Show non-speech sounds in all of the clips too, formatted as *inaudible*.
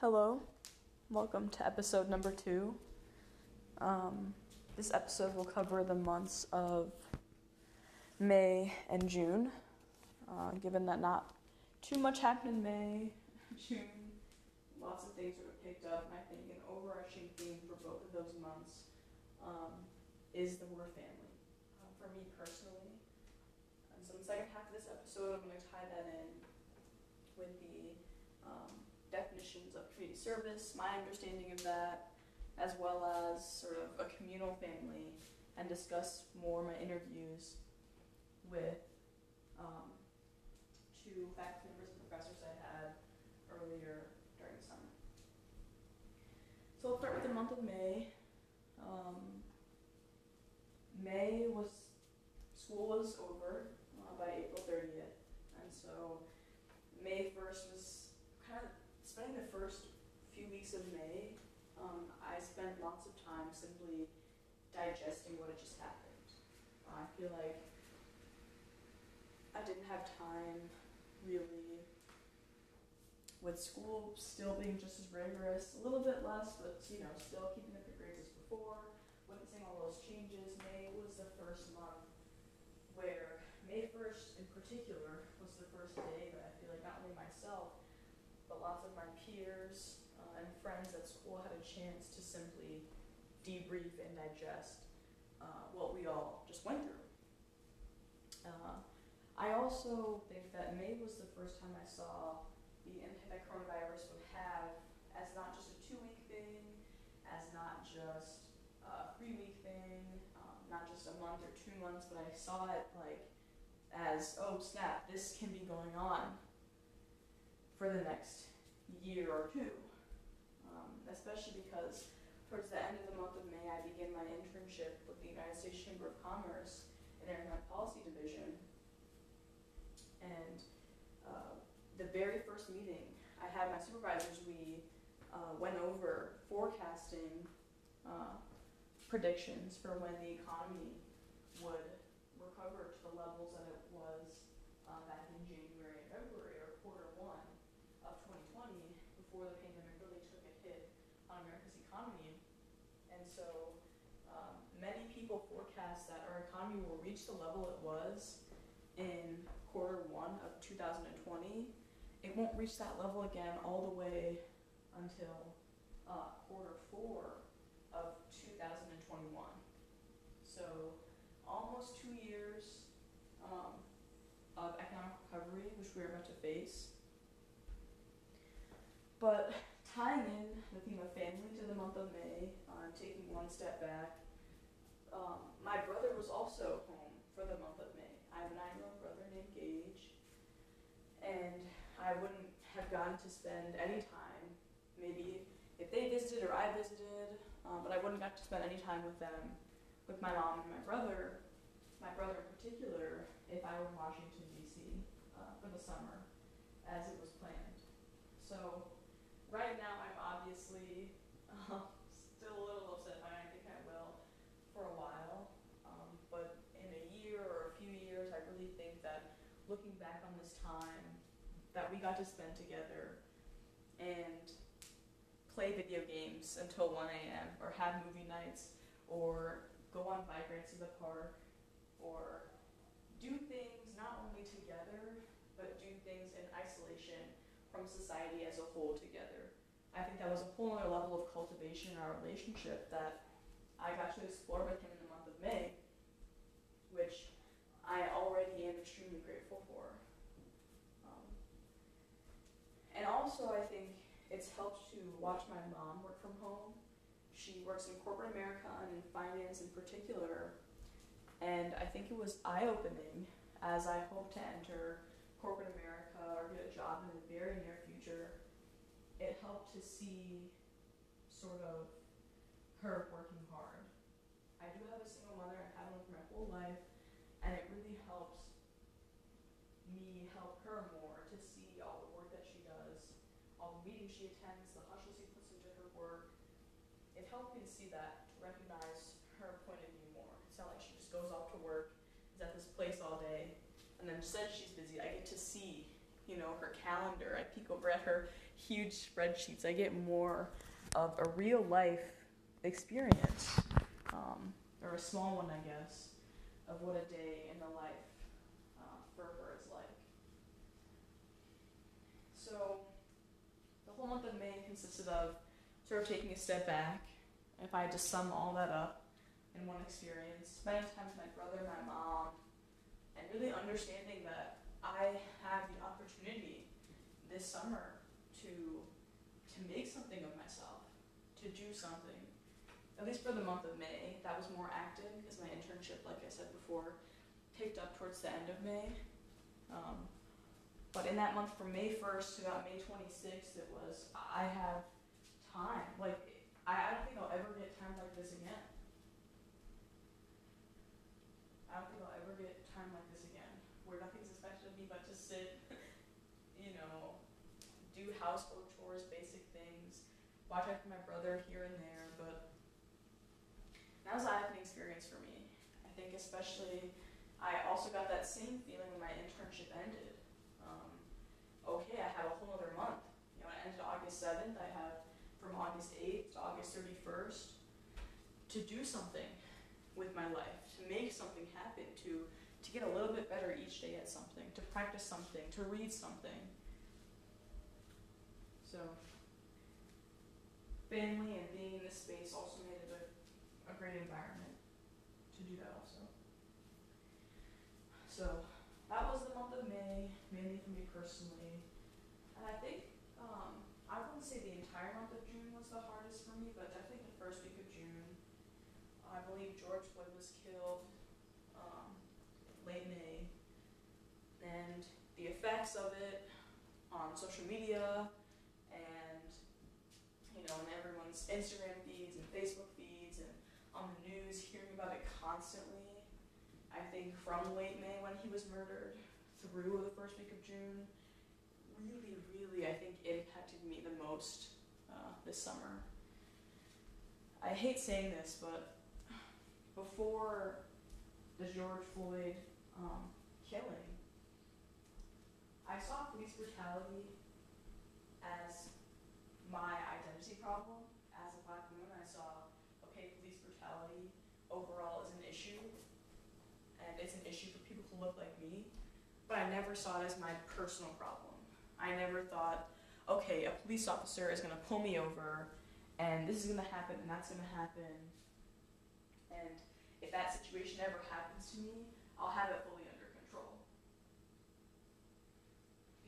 Hello, welcome to episode number two. Um, this episode will cover the months of May and June. Uh, given that not too much happened in May, *laughs* June, lots of things of picked up, and I think an overarching theme for both of those months um, is the word family. Uh, for me personally, and so in the second half of this episode, I'm going to tie that in with the um, definitions service, my understanding of that, as well as sort of a communal family, and discuss more my interviews with um, two faculty members and professors I had earlier during the summer. So I'll start with the month of May. Um, May was school was over uh, by April 30th, and so May 1st was kind of spending the first of May. Um, I spent lots of time simply digesting what had just happened. I feel like I didn't have time really with school still being just as rigorous, a little bit less, but you know, still keeping up the grades as before, witnessing all those changes. May was the first month where May 1st in particular was the first day that I feel like not only myself, but lots of my peers friends at school had a chance to simply debrief and digest uh, what we all just went through. Uh, I also think that May was the first time I saw the impact that coronavirus would have as not just a two week thing, as not just a three week thing, um, not just a month or two months, but I saw it like as, oh snap, this can be going on for the next year or two. Especially because towards the end of the month of May, I begin my internship with the United States Chamber of Commerce in their policy division. And uh, the very first meeting I had my supervisors, we uh, went over forecasting uh, predictions for when the economy would recover to the levels that it was uh, back in January and February or quarter one of 2020 before the pandemic really took a hit on America's economy. And so um, many people that our economy will reach the level it was in quarter one of 2020. It won't reach that level again all the way until uh, quarter four of 2021. So almost two years um, of economic recovery, which we're about to face. But tying in the theme of family to the month of May, uh, taking one step back, um, my brother was also home for the month of May. I have a nine-year-old brother named Gage, and I wouldn't have gotten to spend any time, maybe if they visited or I visited, um, but I wouldn't have got to spend any time with them, with my mom and my brother, my brother in particular, if I were in Washington, D.C. Uh, for the summer, as it was planned. So right now I'm obviously uh, still a little upset by it. I think I will for a while. Um, but in a year or a few years, I really think that looking back on this time that we got to spend together and play video games until 1 a.m. or have movie nights or go on bike rides to the park or do things not only together but do things in isolation from society as a whole together. I think that was a whole other level of cultivation in our relationship that I got to explore with him in the month of May, which I already am extremely grateful for. Um, and also, I think it's helped to watch my mom work from home. She works in corporate America and in finance in particular. And I think it was eye opening as I hope to enter corporate America or get a job in the very near future. It helped to see sort of her working hard. I do have a single mother, I've had one for my whole life, and it really helps me help her more to see all the work that she does, all the meetings she attends, the hustle she puts into her work. It helped me to see that, to recognize her point of view more. It's not like she just goes off to work, is at this place all day, and then says she's busy. I get to see you know, her calendar, I peek over at her huge spreadsheets, I get more of a real life experience, um, or a small one, I guess, of what a day in the life uh, for her is like. So, month of May consisted of sort of taking a step back. If I had to sum all that up in one experience, spending time with my brother, my mom, and really understanding that I have the opportunity this summer to to make something of myself, to do something. At least for the month of May, that was more active because my internship, like I said before, picked up towards the end of May. Um, but in that month from May 1st to about May 26th, it was I have time. Like I, don't think I'll ever get time like this again. I don't think I'll ever get time like this again, where nothing's expected of me but to sit, *laughs* you know, do household chores, basic things, watch after my brother here and there. But that was an eye-opening experience for me. I think especially, I also got that same feeling when my internship ended. Um, okay, I have a whole other month. You know, it ended August 7th. I have from August 8th to August 31st to do something with my life, to make something happen, to to get a little bit better each day at something, to practice something, to read something. So family and being in this space also made it a, a great environment to do that also. So that was the month of May, mainly for me personally. And I think I wouldn't say the entire month of June was the hardest for me, but definitely the first week of June. I believe George Floyd was killed um, late May, and the effects of it on social media and you know in everyone's Instagram feeds and Facebook feeds and on the news, hearing about it constantly. I think from late May when he was murdered through the first week of June, really, really, I think impacted me the most uh, this summer. I hate saying this, but before the George Floyd um, killing, I saw police brutality as my identity problem. As a black woman, I saw, okay, police brutality overall is an issue, and it's an issue for people who look like me, but I never saw it as my personal problem. I never thought, okay, a police officer is going to pull me over, and this is going to happen, and that's going to happen, and if that situation ever happens to me, I'll have it fully under control.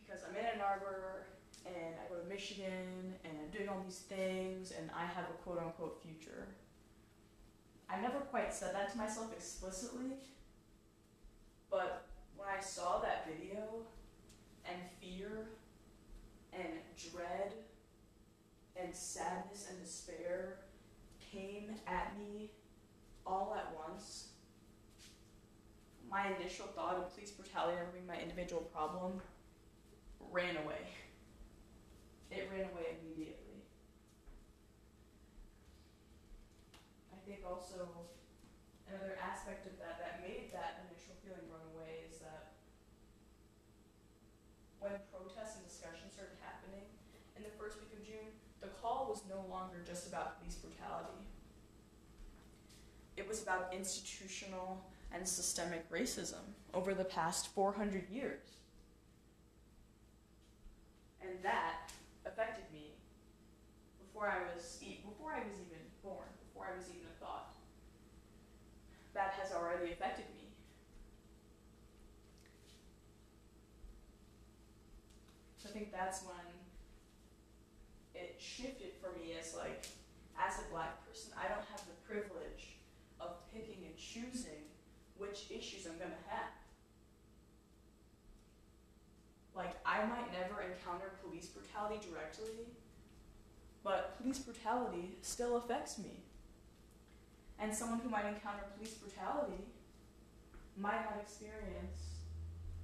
Because I'm in Ann Arbor and I go to Michigan and I'm doing all these things and I have a quote unquote future. I never quite said that to myself explicitly, but when I saw that video and fear and dread and sadness and despair came at me all at once, my initial thought of police brutality being my individual problem ran away. It ran away immediately. I think also another aspect of that that made that initial feeling run away is that when protests and discussions started happening in the first week of June, the call was no longer just about police brutality it was about institutional and systemic racism over the past 400 years. And that affected me before I was before I was even born, before I was even a thought. That has already affected me. So I think that's when it shifted for me as like as a black person, I don't have the privilege of picking and choosing which issues I'm going to have. Like, I might never encounter police brutality directly, but police brutality still affects me. And someone who might encounter police brutality might not experience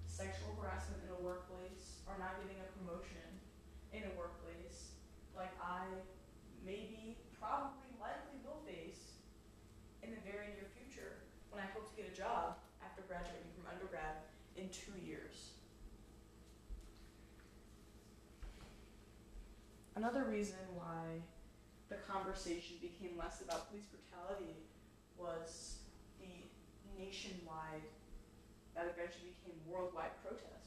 sexual harassment in a workplace or not getting a promotion in a workplace like I maybe, probably, likely will face in the very near future when I hope to get a job after graduating from undergrad in two years. Another reason why the conversation became less about police brutality was the nationwide, that eventually became worldwide protest.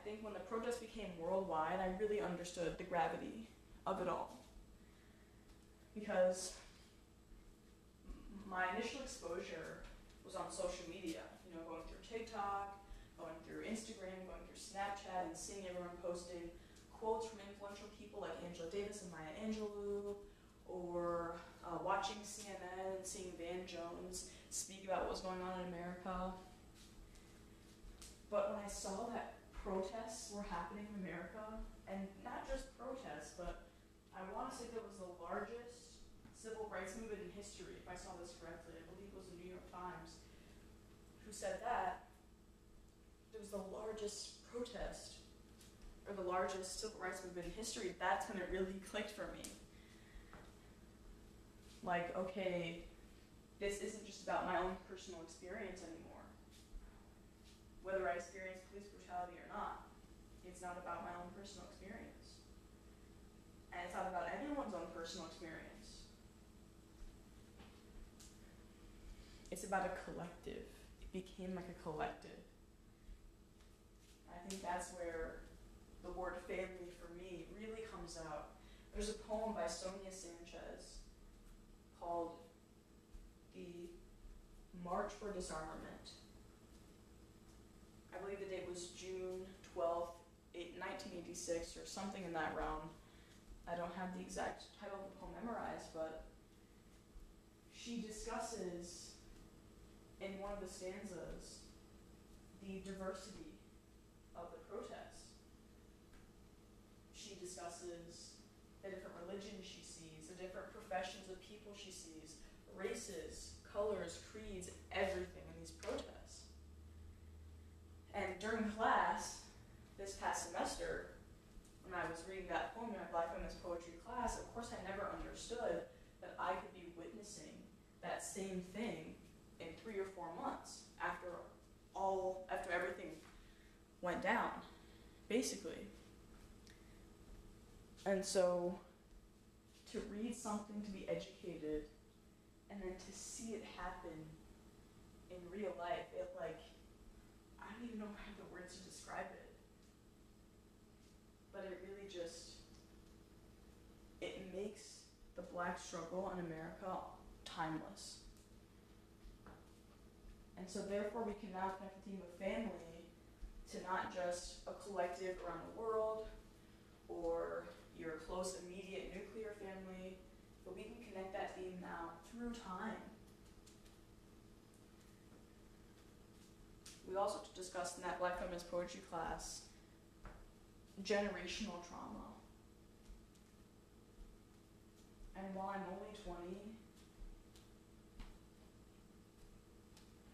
I think when the protests became worldwide, I really understood the gravity of it all. Because my initial exposure was on social media, you know, going through TikTok, going through Instagram, going through Snapchat, and seeing everyone posting quotes from influential people like Angela Davis and Maya Angelou, or uh, watching CNN and seeing Van Jones speak about what was going on in America. But when I saw that protests were happening in America, and not just protests, but I want to say that was the largest civil rights movement in history, if I saw this correctly. I believe it was the New York Times who said that. It was the largest protest, or the largest civil rights movement in history. That's when it really *laughs* clicked for me. Like, okay, this isn't just about my own personal experience anymore. Whether I experience police or not, it's not about my own personal experience. And it's not about anyone's own personal experience. It's about a collective. It became like a collective. I think that's where the word family for me really comes out. There's a poem by Sonia Sanchez called The March for Disarmament. I believe the date was June 12th, 1986, or something in that realm. I don't have the exact title of the poem memorized, but she discusses in one of the stanzas the diversity of the protests. She discusses the different religions she sees, the different professions of people she sees, races, colors, creeds, everything in these protests. And during class, this past semester, when I was reading that poem in my Black Women's Poetry class, of course I never understood that I could be witnessing that same thing in three or four months after all after everything went down, basically. And so to read something, to be educated, and then to see it happen in real life, it like don't even know if I have the words to describe it. But it really just it makes the black struggle in America timeless. And so therefore we can now connect the theme of family to not just a collective around the world or your close immediate nuclear family, but we can connect that theme now through time. We also discussed in that Black Feminist Poetry class generational trauma. And while I'm only 20,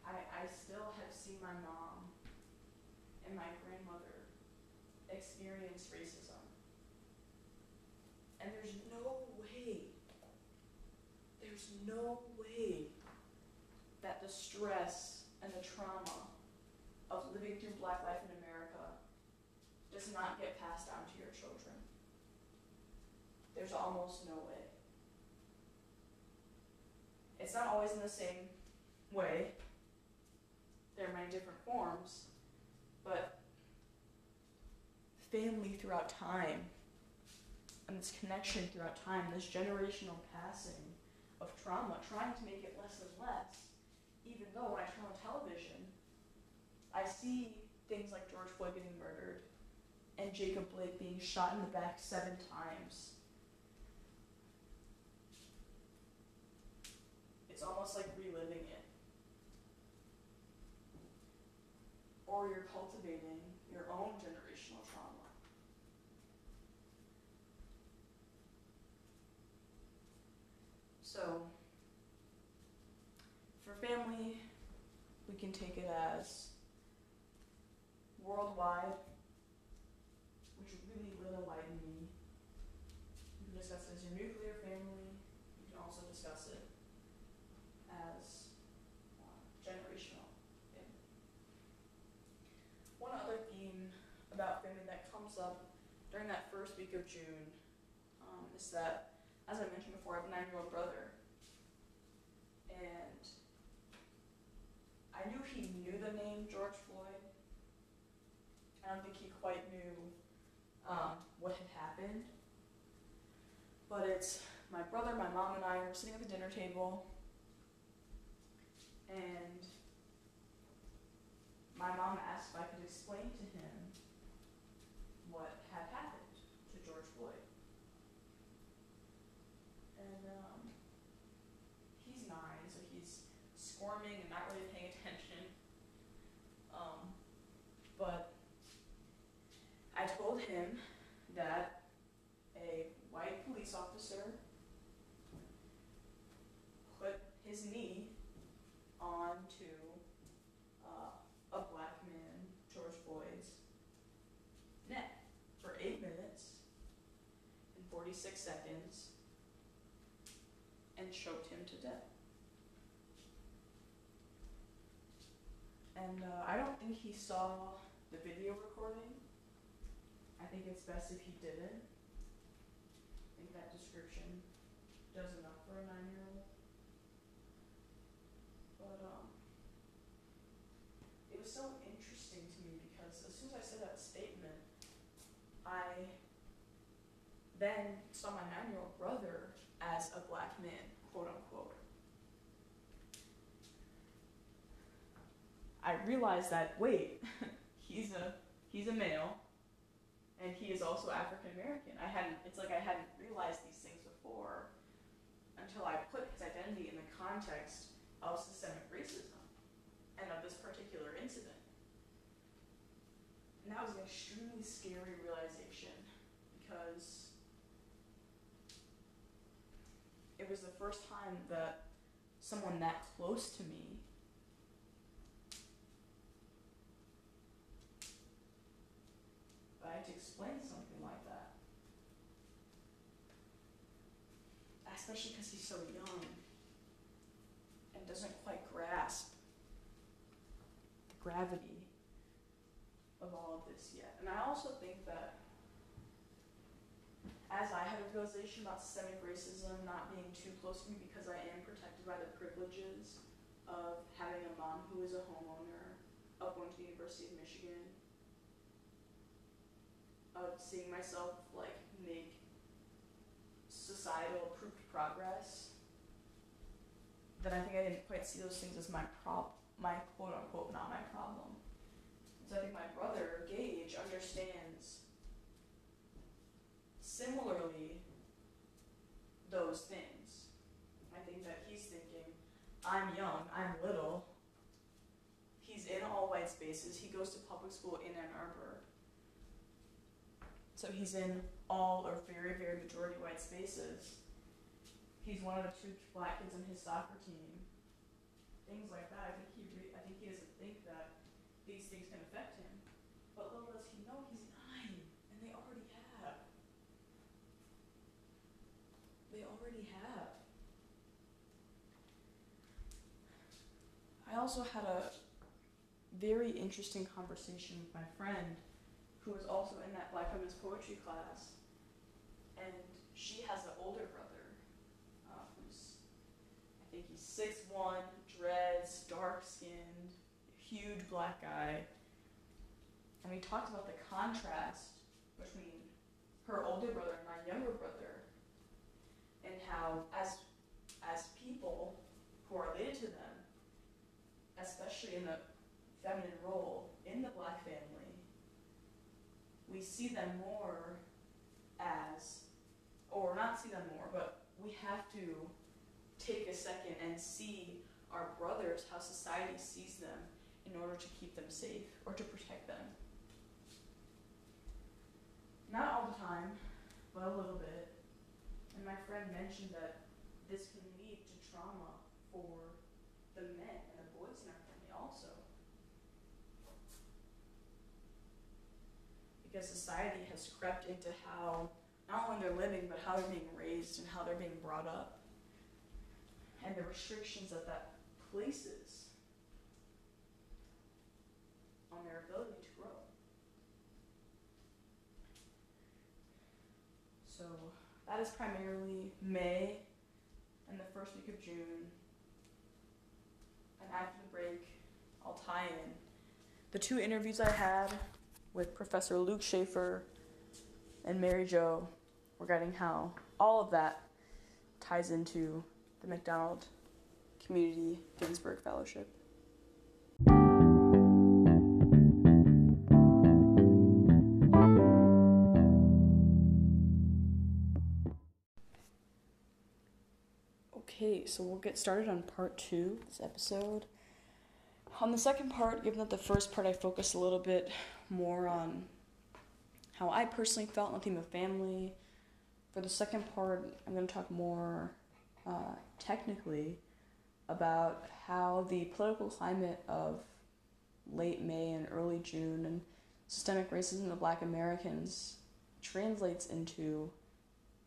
I, I still have seen my mom and my grandmother experience racism. And there's no way, there's no way that the stress and the trauma through black life in America does not get passed down to your children. There's almost no way. It's not always in the same way. There are many different forms, but family throughout time and this connection throughout time, this generational passing of trauma, trying to make it less and less, even though when I turn on television, I see things like George Floyd getting murdered and Jacob Blake being shot in the back seven times. It's almost like reliving it. Or you're cultivating your own generational trauma. So, for family, we can take it as worldwide, which really light in me. You can discuss it as your nuclear family. You can also discuss it as uh, generational family. One other theme about family that comes up during that first week of June um, is that, as I mentioned before, I have a nine-year-old brother, and I knew he knew the name George Floyd. I don't think he quite knew um, what had happened, but it's my brother, my mom, and I are sitting at the dinner table, and my mom asked if I could explain to him what had happened to George Floyd. And um, he's nine, so he's squirming and not really paying attention. Um, but I told him that a white police officer put his knee onto uh, a black man, George Floyd's neck for eight minutes and 46 seconds and choked him to death. And uh, I don't think he saw the video recording. I think it's best if he didn't. I think that description does enough for a nine year old. But um, it was so interesting to me because as soon as I said that statement, I then saw my nine year old brother as a black man, quote unquote. I realized that wait, *laughs* he's a he's a male and he is also African American. I hadn't it's like I hadn't realized these things before until I put his identity in the context of systemic racism and of this particular incident. And that was an extremely scary realization because it was the first time that someone that close to me I had to explain something like that. Especially because he's so young and doesn't quite grasp the gravity of all of this yet. And I also think that as I had a realization about systemic racism not being too close to me because I am protected by the privileges of having a mom who is a homeowner, of going to the University of Michigan, of seeing myself like make societal approved progress, then I think I didn't quite see those things as my prob my quote unquote not my problem. So I think my brother, Gage, understands similarly those things. I think that he's thinking, I'm young, I'm little. He's in all white spaces. He goes to public school in Ann Arbor. So he's in all or very, very majority white spaces. He's one of the two black kids on his soccer team. Things like that. I think he, re- I think he doesn't think that these things can affect him. But little does he know, he's nine, and they already have. They already have. I also had a very interesting conversation with my friend who was also in that Black Feminist Poetry class. And she has an older brother uh, who's, I think he's six one, dreads, dark skinned, huge black guy. And we talked about the contrast between her older brother and my younger brother, and how, as, as people who are related to them, especially in the feminine role in the black family, we see them more as, or not see them more, but we have to take a second and see our brothers, how society sees them, in order to keep them safe or to protect them. Not all the time, but a little bit. And my friend mentioned that this can lead to trauma for the men and the boys in our family also. Because society has crept into how not only they're living, but how they're being raised and how they're being brought up. And the restrictions that that places on their ability to grow. so that is primarily May and the first week of June. And after the break, I'll tie in the two interviews I had with Professor Luke Shaefer and Mary Jo regarding how all of that ties into the McDonald Community Ginsberg Fellowship. Okay, so we'll get started on part two of this episode. On the second part, given that the first part I focused a little bit more on how I personally felt on the theme of family, for the second part, I'm going to talk more uh, technically about how the political climate of late May and early June and systemic racism of black Americans translates into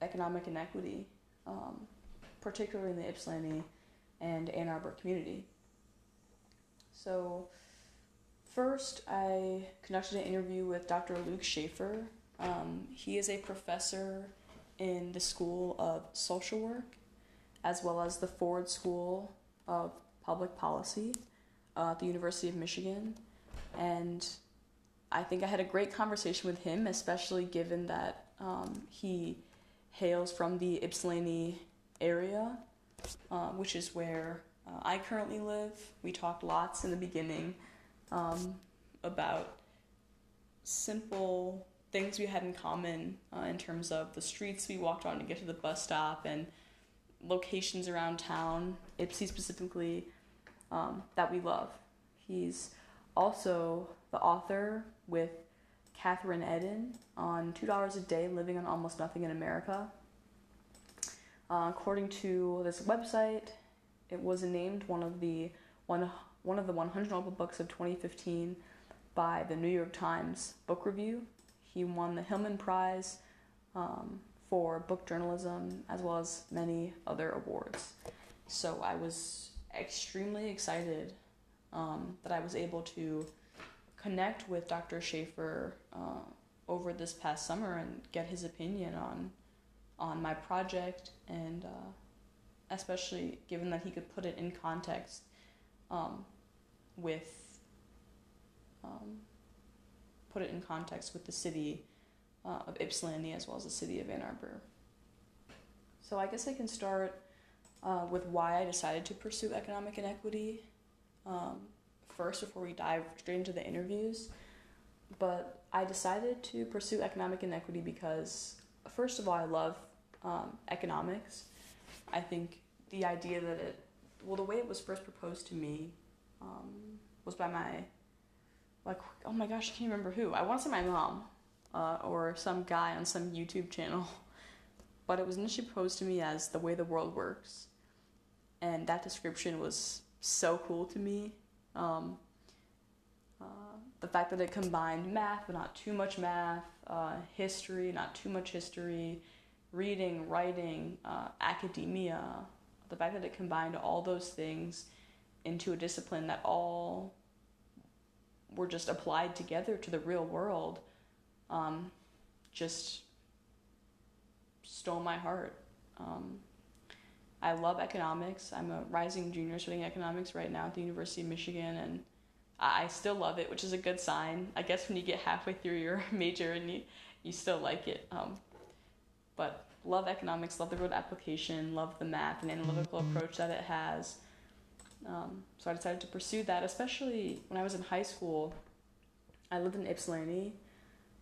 economic inequity. Um, particularly in the Ypsilanti and Ann Arbor community. So, first, I conducted an interview with Dr. Luke Shaefer. Um, he is a professor in the School of Social Work as well as the Ford School of Public Policy uh, at the University of Michigan. And I think I had a great conversation with him, especially given that um, he hails from the Ypsilanti area, uh, which is where uh, I currently live. We talked lots in the beginning um, about simple things we had in common uh, in terms of the streets we walked on to get to the bus stop and locations around town, Ypsi specifically, um, that we love. He's also the author with Kathryn Edin on $2 a Day Living on Almost Nothing in America, uh, according to this website, it was named one of the one one of the 100 notable books of 2015 by the New York Times Book Review. He won the Hillman Prize um, for book journalism as well as many other awards. So I was extremely excited um, that I was able to connect with Dr. Shaefer uh, over this past summer and get his opinion on on my project, and uh, especially given that he could put it in context um, with um, put it in context with the city uh, of Ypsilanti as well as the city of Ann Arbor. So I guess I can start uh, with why I decided to pursue economic inequity um, first before we dive straight into the interviews. But I decided to pursue economic inequity because, first of all, I love um, economics. I think the idea that it, well, the way it was first proposed to me um, was by my, like, oh my gosh, I can't remember who. I want to say my mom uh, or some guy on some YouTube channel. *laughs* But it was initially proposed to me as the way the world works. And that description was so cool to me. Um, uh, the fact that it combined math, but not too much math, uh, history, not too much history, reading, writing, uh, academia, the fact that it combined all those things into a discipline that all were just applied together to the real world um, just stole my heart. Um, I love economics. I'm a rising junior studying economics right now at the University of Michigan, and I still love it, which is a good sign. I guess when you get halfway through your *laughs* major and you, you still like it. Um, but love economics, love the road application, love the math and analytical mm-hmm. approach that it has. Um, so I decided to pursue that, especially when I was in high school. I lived in Ypsilanti,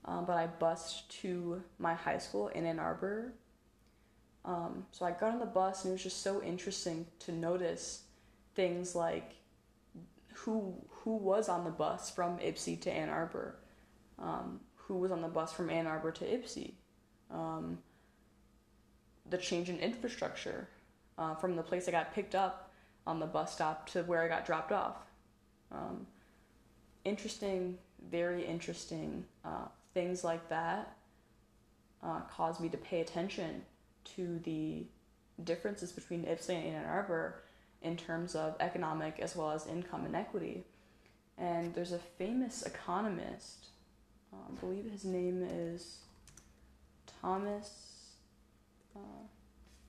um, but I bused to my high school in Ann Arbor. Um, so I got on the bus, and it was just so interesting to notice things like who who was on the bus from Ypsi to Ann Arbor, um, who was on the bus from Ann Arbor to Ypsi, um, the change in infrastructure uh, from the place I got picked up on the bus stop to where I got dropped off. Um, interesting, very interesting uh, things like that uh, caused me to pay attention to the differences between Ypsilanti and Ann Arbor in terms of economic as well as income inequity. And there's a famous economist, uh, I believe his name is Thomas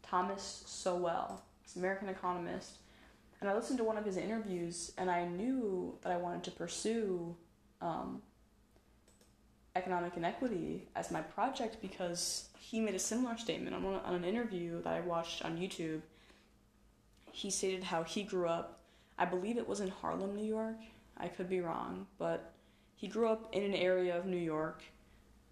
Thomas Sowell. He's an American economist. And I listened to one of his interviews, and I knew that I wanted to pursue um, economic inequity as my project because he made a similar statement on, on an interview that I watched on YouTube. He stated how he grew up, I believe it was in Harlem, New York. I could be wrong, but he grew up in an area of New York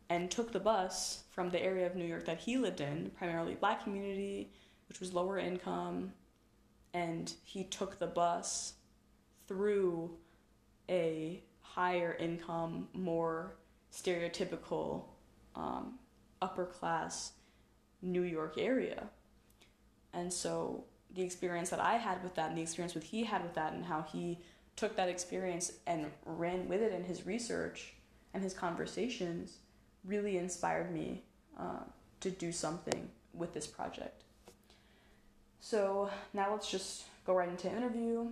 and took the bus from the area of New York that he lived in, primarily black community, which was lower income, and he took the bus through a higher income, more stereotypical um, upper class New York area. And so the experience that I had with that and the experience that he had with that and how he took that experience and ran with it in his research and his conversations really inspired me uh, to do something with this project. So now let's just go right into interview.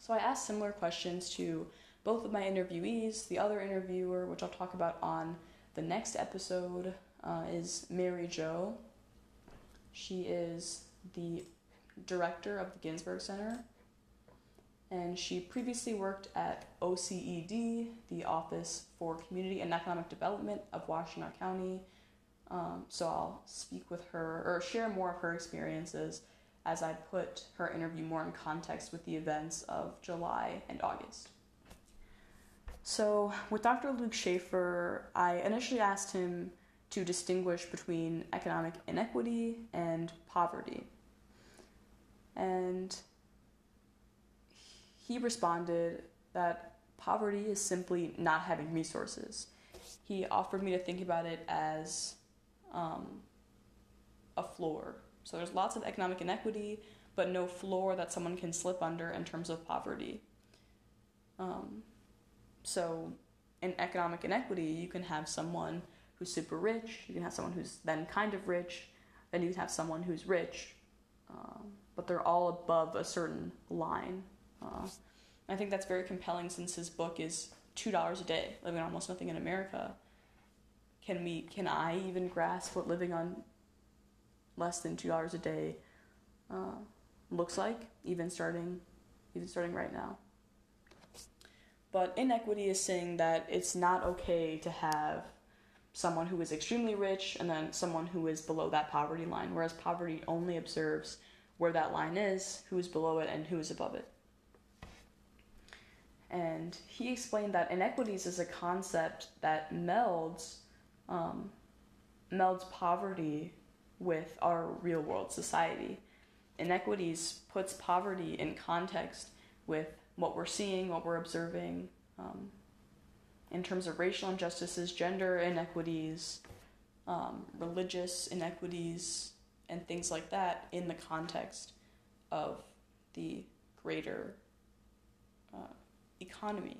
So I asked similar questions to both of my interviewees. The other interviewer, which I'll talk about on the next episode, uh, is Mary Jo. She is the director of the Ginsberg Center, and she previously worked at OCED, the Office for Community and Economic Development of Washtenaw County. Um, so I'll speak with her or share more of her experiences as I put her interview more in context with the events of July and August. So, with Dr. Luke Shaefer, I initially asked him to distinguish between economic inequity and poverty. And he responded that poverty is simply not having resources. He offered me to think about it as um, a floor. So there's lots of economic inequity, but no floor that someone can slip under in terms of poverty. Um, so in economic inequity, you can have someone who's super rich, you can have someone who's then kind of rich, then you can have someone who's rich, um, but they're all above a certain line. Uh, I think that's very compelling since his book is two dollars a day, living on almost nothing in America. Can we? Can I even grasp what living on less than two dollars a day uh, looks like, even starting, even starting right now? But inequity is saying that it's not okay to have someone who is extremely rich and then someone who is below that poverty line, whereas poverty only observes where that line is, who is below it, and who is above it. And he explained that inequities is a concept that melds um, melds poverty with our real world society. Inequities puts poverty in context with what we're seeing, what we're observing, um, in terms of racial injustices, gender inequities, um, religious inequities, and things like that in the context of the greater uh, economy.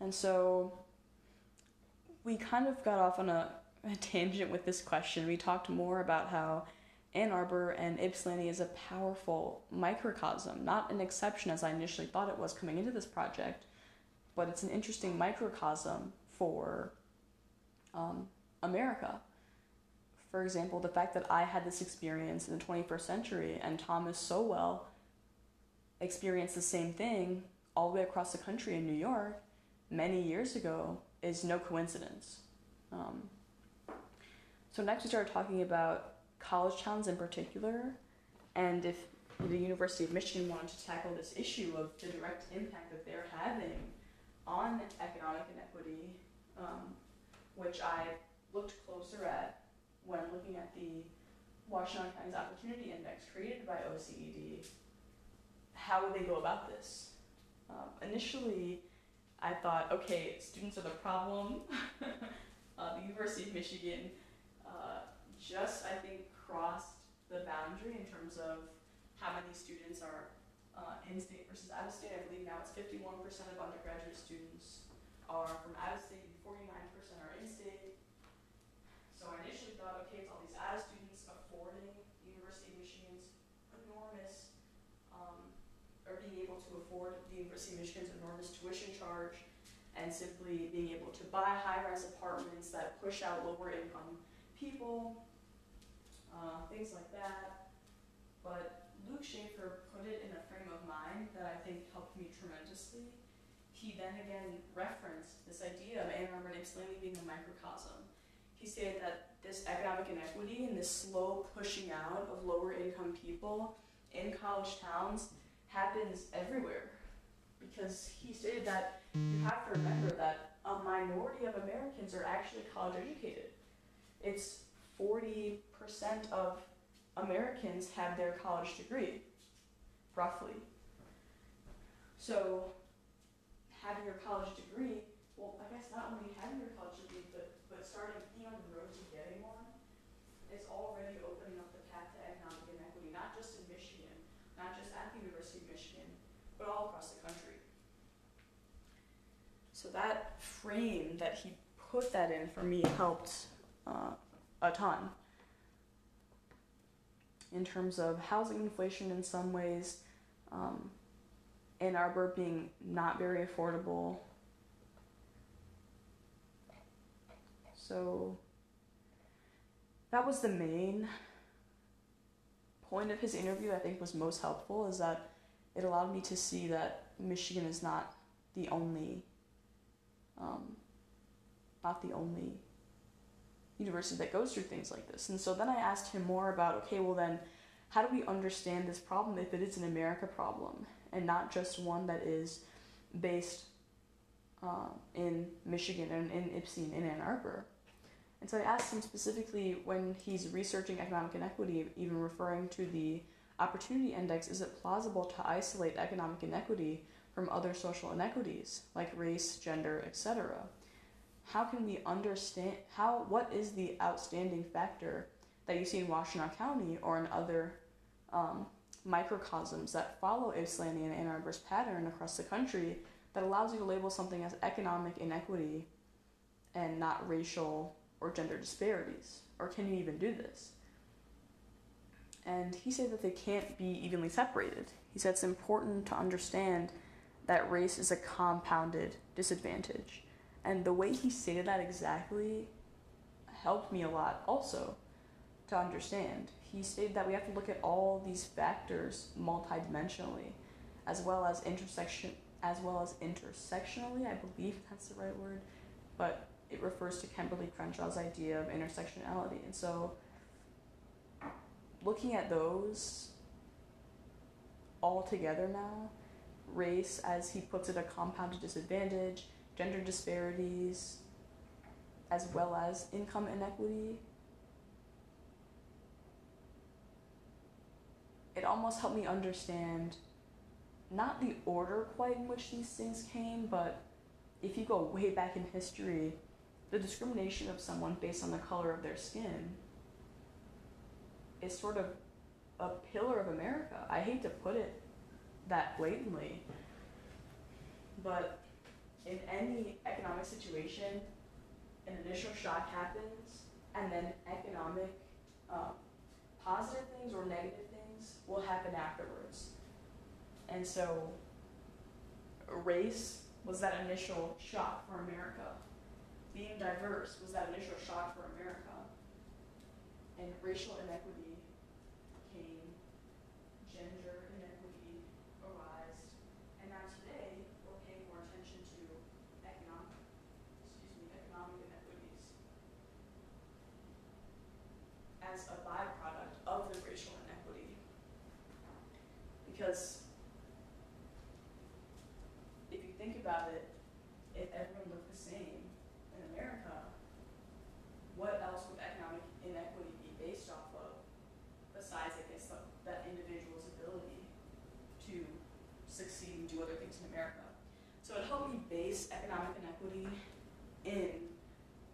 And so we kind of got off on a, *laughs* a tangent with this question. We talked more about how Ann Arbor and Ypsilanti is a powerful microcosm, not an exception as I initially thought it was coming into this project, but it's an interesting microcosm for um, America. For example, the fact that I had this experience in the 21st century and Thomas Sowell experienced the same thing all the way across the country in New York many years ago is no coincidence. Um, so, next we started talking about college towns in particular, and if the University of Michigan wanted to tackle this issue of the direct impact that they're having on economic inequity, um, which I looked closer at when looking at the Washtenaw County's Opportunity Index created by OCED, how would they go about this? Um, initially, I thought, okay, students are the problem. uh, *laughs* the University of Michigan uh, just, I think, crossed the boundary in terms of how many students are uh, in state versus out of state. I believe now it's 51% of undergraduate students are from out of state, and 49% are in state. So I initially thought, okay, it's all these out of students affording the University of Michigan's enormous, um, or being able to afford the University of Michigan's enormous tuition charge and simply being able to buy high rise apartments that push out lower income people uh, things like that. But Luke Shaefer put it in a frame of mind that I think helped me tremendously. He then again referenced this idea of Ann Arbor and Ypsilanti being a microcosm. He stated that this economic inequity and this slow pushing out of lower income people in college towns happens everywhere. Because he stated that you have to remember that a minority of Americans are actually college educated. It's 40% of Americans have their college degree, roughly. So, having your college degree, well, I guess not only having your college degree, but, but starting being on the road to getting one, is already opening up the path to economic inequity, not just in Michigan, not just at the University of Michigan, but all across the country. So that frame that he put that in for me helped uh, a ton in terms of housing inflation in some ways, um, Ann Arbor being not very affordable. So that was the main point of his interview, I think was most helpful, is that it allowed me to see that Michigan is not the only um, not the only university that goes through things like this. And so then I asked him more about okay, well, then how do we understand this problem if it is an America problem and not just one that is based uh, in Michigan and in Ypsi and in Ann Arbor? And so I asked him specifically when he's researching economic inequity, even referring to the opportunity index, is it plausible to isolate economic inequity from other social inequities like race, gender, etc.? how can we understand how what is the outstanding factor that you see in Washtenaw County or in other um, microcosms that follow Ypsilanti and Arbor's pattern across the country that allows you to label something as economic inequity and not racial or gender disparities? Or can you even do this? And he said that they can't be evenly separated. He said it's important to understand that race is a compounded disadvantage and the way he stated that exactly helped me a lot also to understand. He stated that we have to look at all these factors multidimensionally, as well as intersection as well as intersectionally, I believe that's the right word, but it refers to Kimberlé Crenshaw's idea of intersectionality. And so looking at those all together now, race, as he puts it, a compounded disadvantage, gender disparities, as well as income inequity. It almost helped me understand not the order quite in which these things came, but if you go way back in history, the discrimination of someone based on the color of their skin is sort of a pillar of America. I hate to put it that blatantly, but in any economic situation, an initial shock happens, and then economic um, positive things or negative things will happen afterwards. And so, race was that initial shock for America. Being diverse was that initial shock for America. And racial inequity came, gender inequity arose, and now today we're paying more attention to economic, excuse me, economic inequities as a byproduct of the racial inequity. Because if you think about it, if everyone looked the same in America, what else would economic inequity be based off of besides, I guess, that individual's ability to succeed and do other things in America? So it helped me base economic inequity in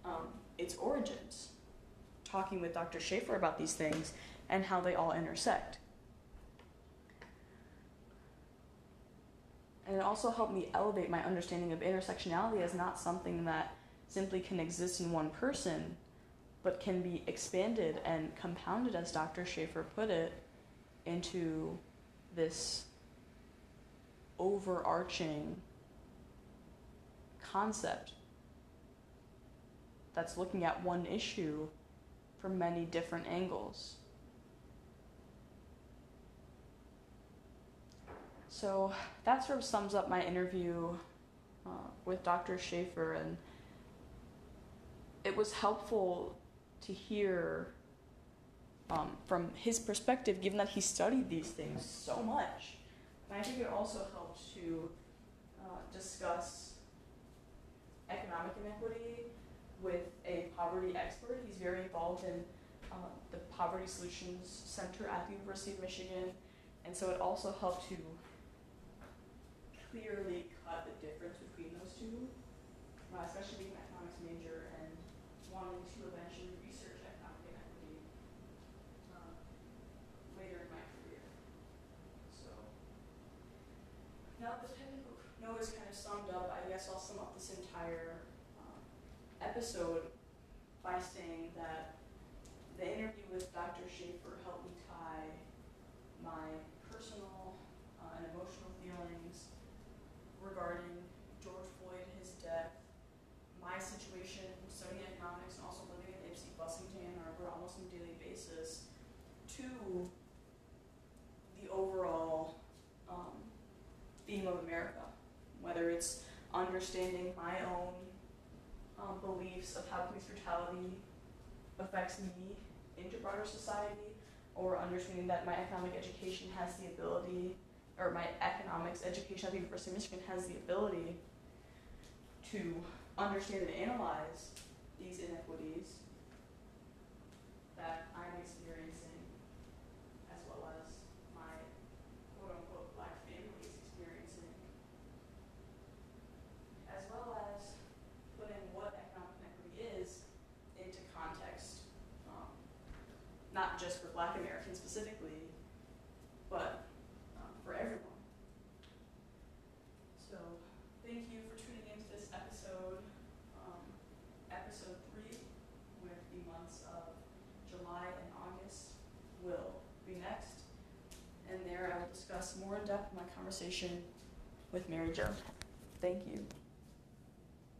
um, its origins, talking with Dr. Shaefer about these things and how they all intersect. And it also helped me elevate my understanding of intersectionality as not something that simply can exist in one person, but can be expanded and compounded, as Dr. Shaefer put it, into this overarching concept that's looking at one issue from many different angles. So that sort of sums up my interview uh, with Dr. Shaefer, and it was helpful to hear um, from his perspective, given that he studied these things so much. And I think it also helped to uh, discuss economic inequity with poverty expert. He's very involved in uh, the Poverty Solutions Center at the University of Michigan, and so it also helped to clearly cut the difference between those two, uh, especially being an economics major and wanting to eventually research economic inequity uh, later in my career. So now that is kind of summed up, I guess I'll sum up this entire um, episode by saying that the interview with Dr. Shaefer helped me tie my personal uh, and emotional feelings regarding George Floyd, his death, my situation studying economics and also living in Ypsi Bussington, Ann Arbor almost on a daily basis, to the overall um, theme of America, whether it's understanding my own beliefs of how police brutality affects me into broader society, or understanding that my economic education has the ability, or my economics education at the University of Michigan has the ability to understand and analyze these inequities that I'm experiencing, as well as my quote unquote black family is experiencing, as well as putting what economic inequity is into context, um, just for black Americans specifically, but um, for everyone. So, thank you for tuning into this episode, um, episode three, with the months of July and August will be next. And there I will discuss more in depth my conversation with Mary Jo. Thank you.